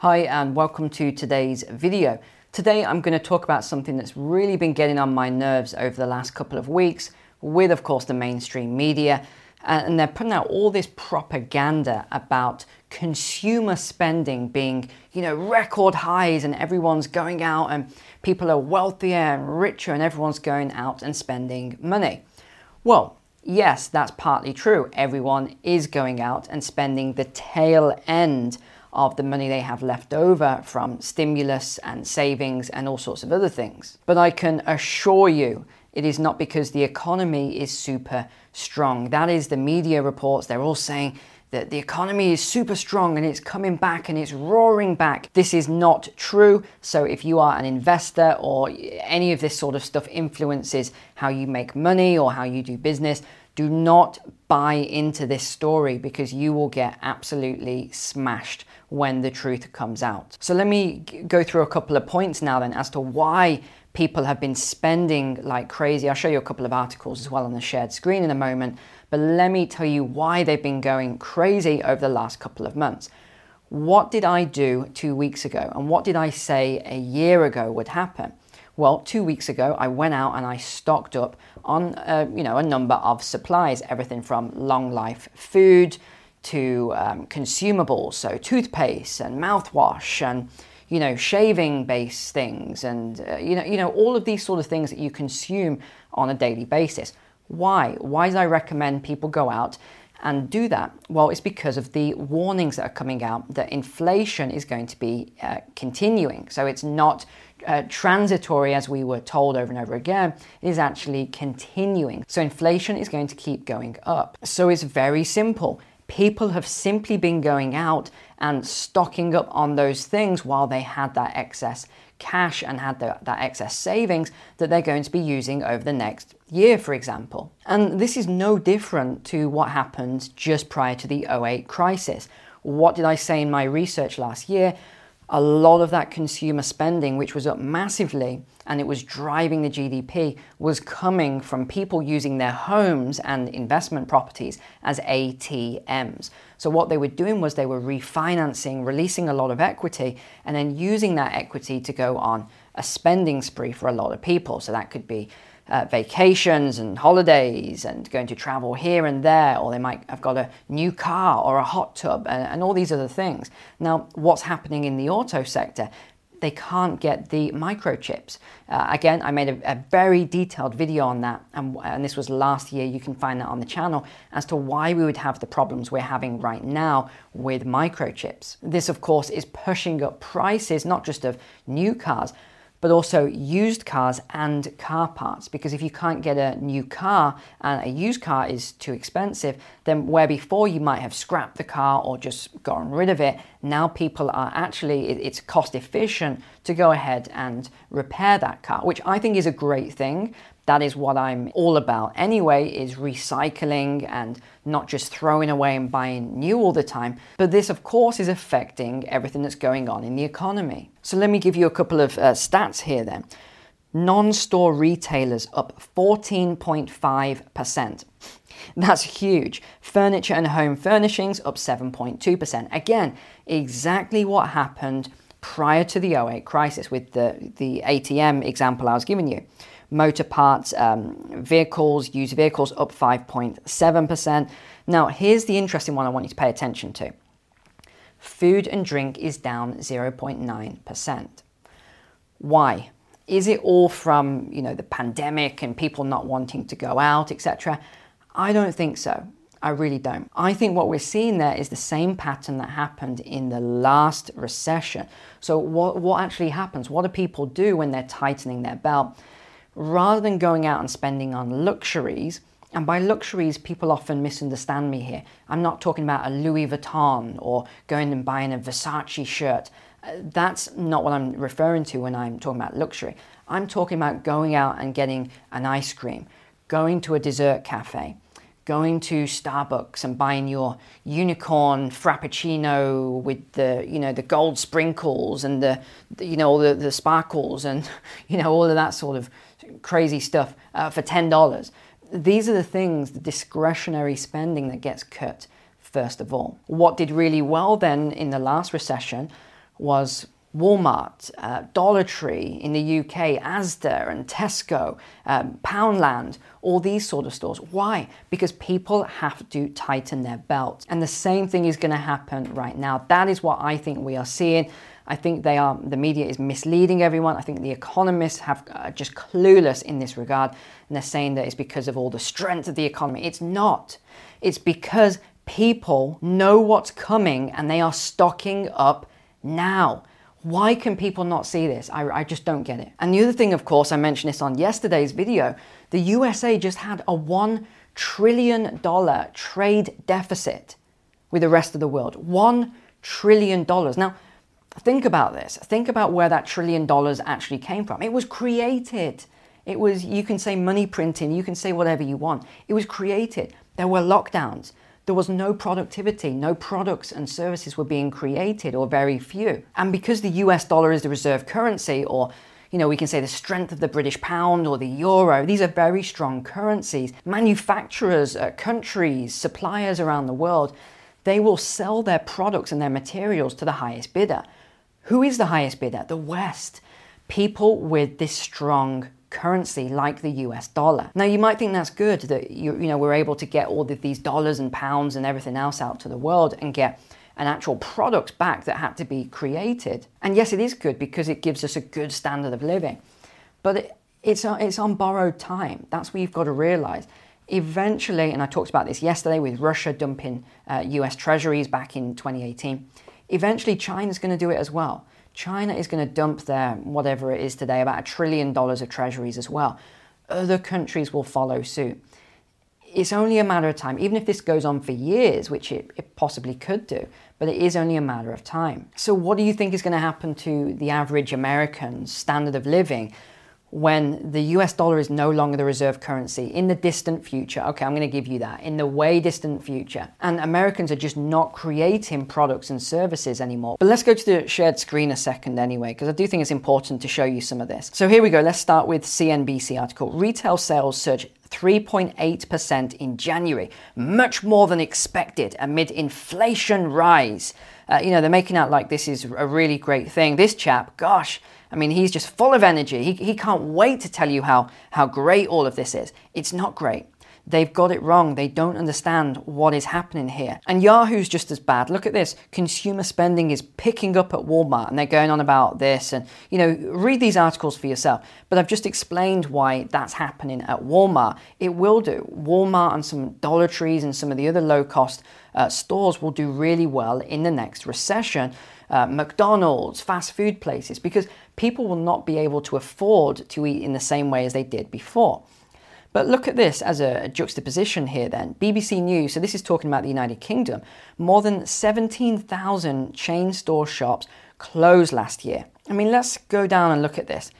Hi, and welcome to today's video. Today, I'm going to talk about something that's really been getting on my nerves over the last couple of weeks, with, of course, the mainstream media. And they're putting out all this propaganda about consumer spending being, you know, record highs, and everyone's going out, and people are wealthier and richer, and everyone's going out and spending money. Well, yes, that's partly true. Everyone is going out and spending the tail end of the money they have left over from stimulus and savings and all sorts of other things. But I can assure you, it is not because the economy is super strong. That is the media reports. They're all saying that the economy is super strong and it's coming back and it's roaring back. This is not true. So, if you are an investor or any of this sort of stuff influences how you make money or how you do business, do not buy into this story because you will get absolutely smashed when the truth comes out. So let me go through a couple of points now then as to why people have been spending like crazy. I'll show you a couple of articles as well on the shared screen in a moment, but let me tell you why they've been going crazy over the last couple of months. What did I do 2 weeks ago and what did I say a year ago would happen? Well, two weeks ago, I went out and I stocked up on uh, you know a number of supplies, everything from long life food to um, consumables, so toothpaste and mouthwash and you know shaving based things and uh, you know you know all of these sort of things that you consume on a daily basis. Why? Why do I recommend people go out and do that? Well, it's because of the warnings that are coming out that inflation is going to be uh, continuing. So it's not uh, transitory, as we were told over and over again, is actually continuing. So inflation is going to keep going up. So it's very simple. People have simply been going out and stocking up on those things while they had that excess cash and had the, that excess savings that they're going to be using over the next year, for example. And this is no different to what happened just prior to the 08 crisis. What did I say in my research last year? A lot of that consumer spending, which was up massively and it was driving the GDP, was coming from people using their homes and investment properties as ATMs. So, what they were doing was they were refinancing, releasing a lot of equity, and then using that equity to go on a spending spree for a lot of people. So, that could be uh, vacations and holidays and going to travel here and there, or they might have got a new car or a hot tub and, and all these other things. Now, what's happening in the auto sector? They can't get the microchips. Uh, again, I made a, a, very detailed video on that, and, and this was last year. You can find that on the channel as to why we would have the problems we're having right now with microchips. This, of course, is pushing up prices not just of new cars, but also used cars and car parts. Because if you can't get a new car and a used car is too expensive, then where before you might have scrapped the car or just gotten rid of it, now people are actually, it's cost efficient to go ahead and repair that car, which I think is a great thing that is what I'm all about anyway, is recycling and not just throwing away and buying new all the time. But this, of course, is affecting everything that's going on in the economy. So let me give you a couple of uh, stats here then. Non store retailers up 14.5%. That's huge. Furniture and home furnishings up 7.2%. Again, exactly what happened prior to the 08 crisis with the, the ATM example I was giving you motor parts, um, vehicles, used vehicles up 5.7%. Now, here's the interesting one I want you to pay attention to food and drink is down 0.9%. Why? Is it all from you know the pandemic and people not wanting to go out, etc.? I don't think so. I really don't. I think what we're seeing there is the same pattern that happened in the last recession. So, what, what actually happens? What do people do when they're tightening their belt? Rather than going out and spending on luxuries, and by luxuries, people often misunderstand me here. I'm not talking about a Louis Vuitton or going and buying a Versace shirt. Uh, that's not what I'm referring to when I'm talking about luxury. I'm talking about going out and getting an ice cream, going to a dessert cafe, going to Starbucks and buying your unicorn frappuccino with the you know the gold sprinkles and the, the you know all the, the sparkles and you know all of that sort of crazy stuff uh, for $10. These are the things, the discretionary spending that gets cut first of all. What did really well then in the last recession was Walmart, uh, Dollar Tree in the UK, Asda and Tesco, um, Poundland, all these sort of stores. Why? Because people have to tighten their belts. And the same thing is going to happen right now. That is what I think we are seeing. I think they are the media is misleading everyone. I think the economists have uh, just clueless in this regard, and they're saying that it's because of all the strength of the economy. It's not. It's because people know what's coming and they are stocking up now. Why can people not see this? I, I, just don't get it. And the other thing, of course, I mentioned this on yesterday's video the USA just had a $1 trillion trade deficit with the rest of the world. $1 trillion. Now, think about this. Think about where that trillion dollars actually came from. It was created. It was, you can say money printing, you can say whatever you want. It was created. There were lockdowns. There was no productivity, no products and services were being created, or very few. And because the US dollar is the reserve currency, or you know, we can say the strength of the British pound or the euro. These are very strong currencies. Manufacturers, uh, countries, suppliers around the world, they will sell their products and their materials to the highest bidder. Who is the highest bidder? The West. People with this strong currency like the US dollar. Now you might think that's good that you, you know we're able to get all of these dollars and pounds and everything else out to the world and get an actual product back that had to be created. And yes, it is good because it gives us a good standard of living. But it, it's, on, it's on borrowed time. That's what you've got to realize. Eventually, and I talked about this yesterday with Russia dumping uh, US treasuries back in 2018, eventually China's going to do it as well. China is going to dump their, whatever it is today, about a trillion dollars of treasuries as well. Other countries will follow suit. It's only a matter of time, even if this goes on for years, which it, it possibly could do, but it is only a matter of time. So, what do you think is going to happen to the average American's standard of living when the US dollar is no longer the reserve currency in the distant future. Okay, I'm going to give you that. In the way distant future. And Americans are just not creating products and services anymore. But let's go to the shared screen a second anyway, because I do think it's important to show you some of this. So here we go. Let's start with CNBC article. Retail sales surge 3.8% in January, much more than expected amid inflation rise. Uh, you know, they're making out like this is a really great thing. This chap, gosh, I mean, he's just full of energy. He, he can't wait to tell you how, how great all of this is. It's not great. They've got it wrong. They don't understand what is happening here. And Yahoo's just as bad. Look at this. Consumer spending is picking up at Walmart and they're going on about this. And, you know, read these articles for yourself. But I've just explained why that's happening at Walmart. It will do. Walmart and some Dollar Trees and some of the other low cost uh, stores will do really well in the next recession. Uh, McDonald's, fast food places, because people will not be able to afford to eat in the same way as they did before. But look at this as a juxtaposition here then. BBC News, so this is talking about the United Kingdom, more than 17,000 chain store shops closed last year. I mean, let's go down and look at this.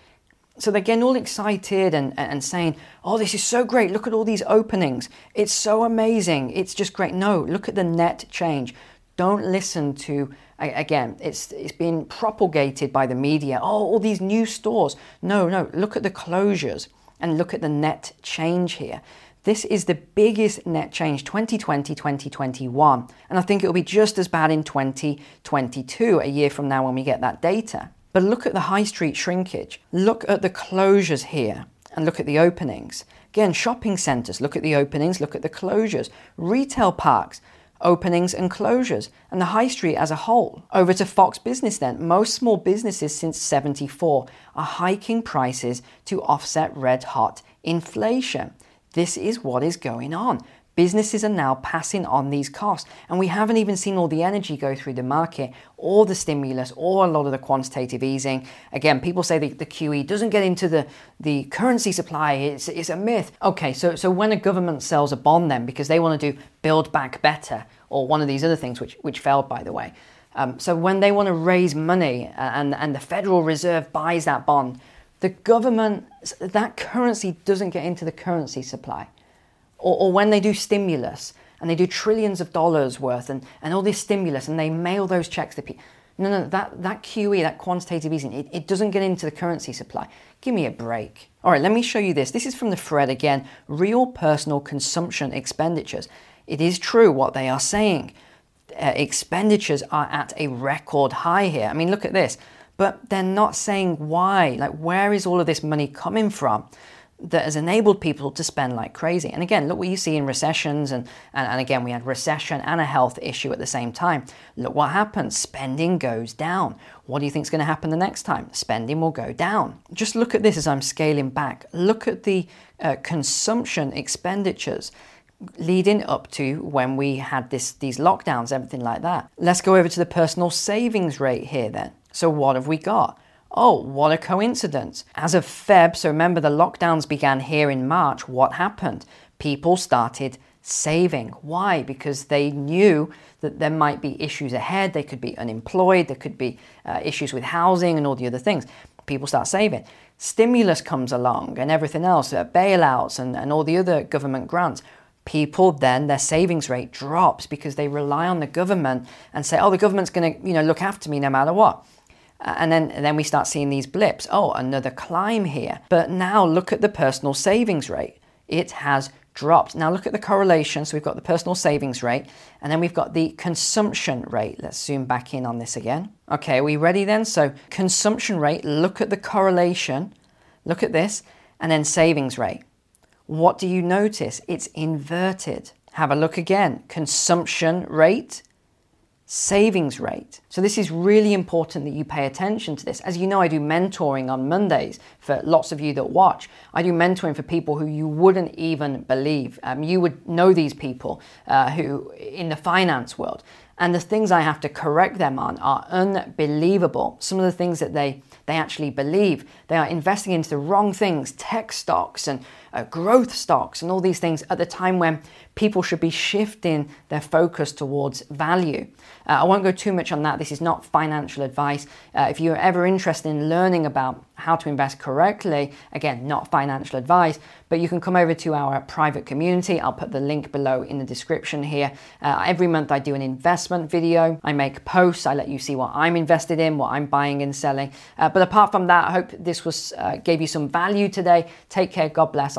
So they're getting all excited and, and saying, oh, this is so great. Look at all these openings. It's so amazing. It's just great. No, look at the net change. Don't listen to again it's it's been propagated by the media oh all these new stores no no look at the closures and look at the net change here. This is the biggest net change 2020 2021 and i think it will be just as bad in 2022 a year from now when we get that data. But look at the high street shrinkage. Look at the closures here and look at the openings. Again shopping centers look at the openings look at the closures. Retail parks openings and closures, and the high street as a whole. Over to Fox Business then. Most small businesses since 74 are hiking prices to offset red hot inflation. This is what is going on. Businesses are now passing on these costs, and we haven't even seen all the energy go through the market, or the stimulus, or a lot of the quantitative easing. Again, people say the, the QE doesn't get into the, the currency supply, it's, it's a myth. Okay, so, so when a government sells a bond, then because they want to do build back better, or one of these other things, which, which failed, by the way. Um, so when they want to raise money uh, and, and the Federal Reserve buys that bond, the government, that currency doesn't get into the currency supply or, or when they do stimulus and they do trillions of dollars worth and, and all this stimulus and they mail those checks to people. No, no, that, that QE, that quantitative easing, it, it doesn't get into the currency supply. Give me a break. All right, let me show you this. This is from the Fred again real personal consumption expenditures. It is true what they are saying. uh, expenditures are at a record high here. I mean, look at this. But they're not saying why. Like, where is all of this money coming from? That has enabled people to spend like crazy. And again, look what you see in recessions, and, and, and, again, we had recession and a health issue at the same time. Look what happens spending goes down. What do you think is going to happen the next time? Spending will go down. Just look at this as I'm scaling back. Look at the uh, consumption expenditures leading up to when we had this these lockdowns, everything like that. Let's go over to the personal savings rate here then. So what have we got? Oh, what a coincidence. As of Feb, so remember the lockdowns began here in March, what happened? People started saving. Why? Because they knew that there might be issues ahead. They could be unemployed, there could be uh, issues with housing and all the other things. People start saving. Stimulus comes along and everything else, uh, bailouts and, and all the other government grants people then their savings rate drops because they rely on the government and say oh the government's going to you know look after me no matter what Uh, and then and then we start seeing these blips. Oh another climb here. But now look at the personal savings rate. It has dropped. Now look at the correlation. So we've got the personal savings rate and then we've got the consumption rate. Let's zoom back in on this again. Okay are we ready then? So consumption rate look at the correlation. Look at this and then savings rate. What do you notice? It's inverted. Have a look again. Consumption rate, savings rate. So, this is really important that you pay attention to this. As you know, I do mentoring on Mondays for lots of you that watch. I do mentoring for people who you wouldn't even believe. Um, you would know these people uh, who in the finance world. And the things I have to correct them on are unbelievable. Some of the things that they, they actually believe. They are investing into the wrong things, tech stocks and uh, growth stocks and all these things at the time when people should be shifting their focus towards value. Uh, I won't go too much on that. This is not financial advice. Uh, if you're ever interested in learning about how to invest correctly, again, not financial advice, but you can come over to our private community. I'll put the link below in the description here. Uh, every month I do an investment video. I make posts. I let you see what I'm invested in, what I'm buying and selling. Uh, but apart from that, I hope this was uh, gave you some value today. Take care. God bless.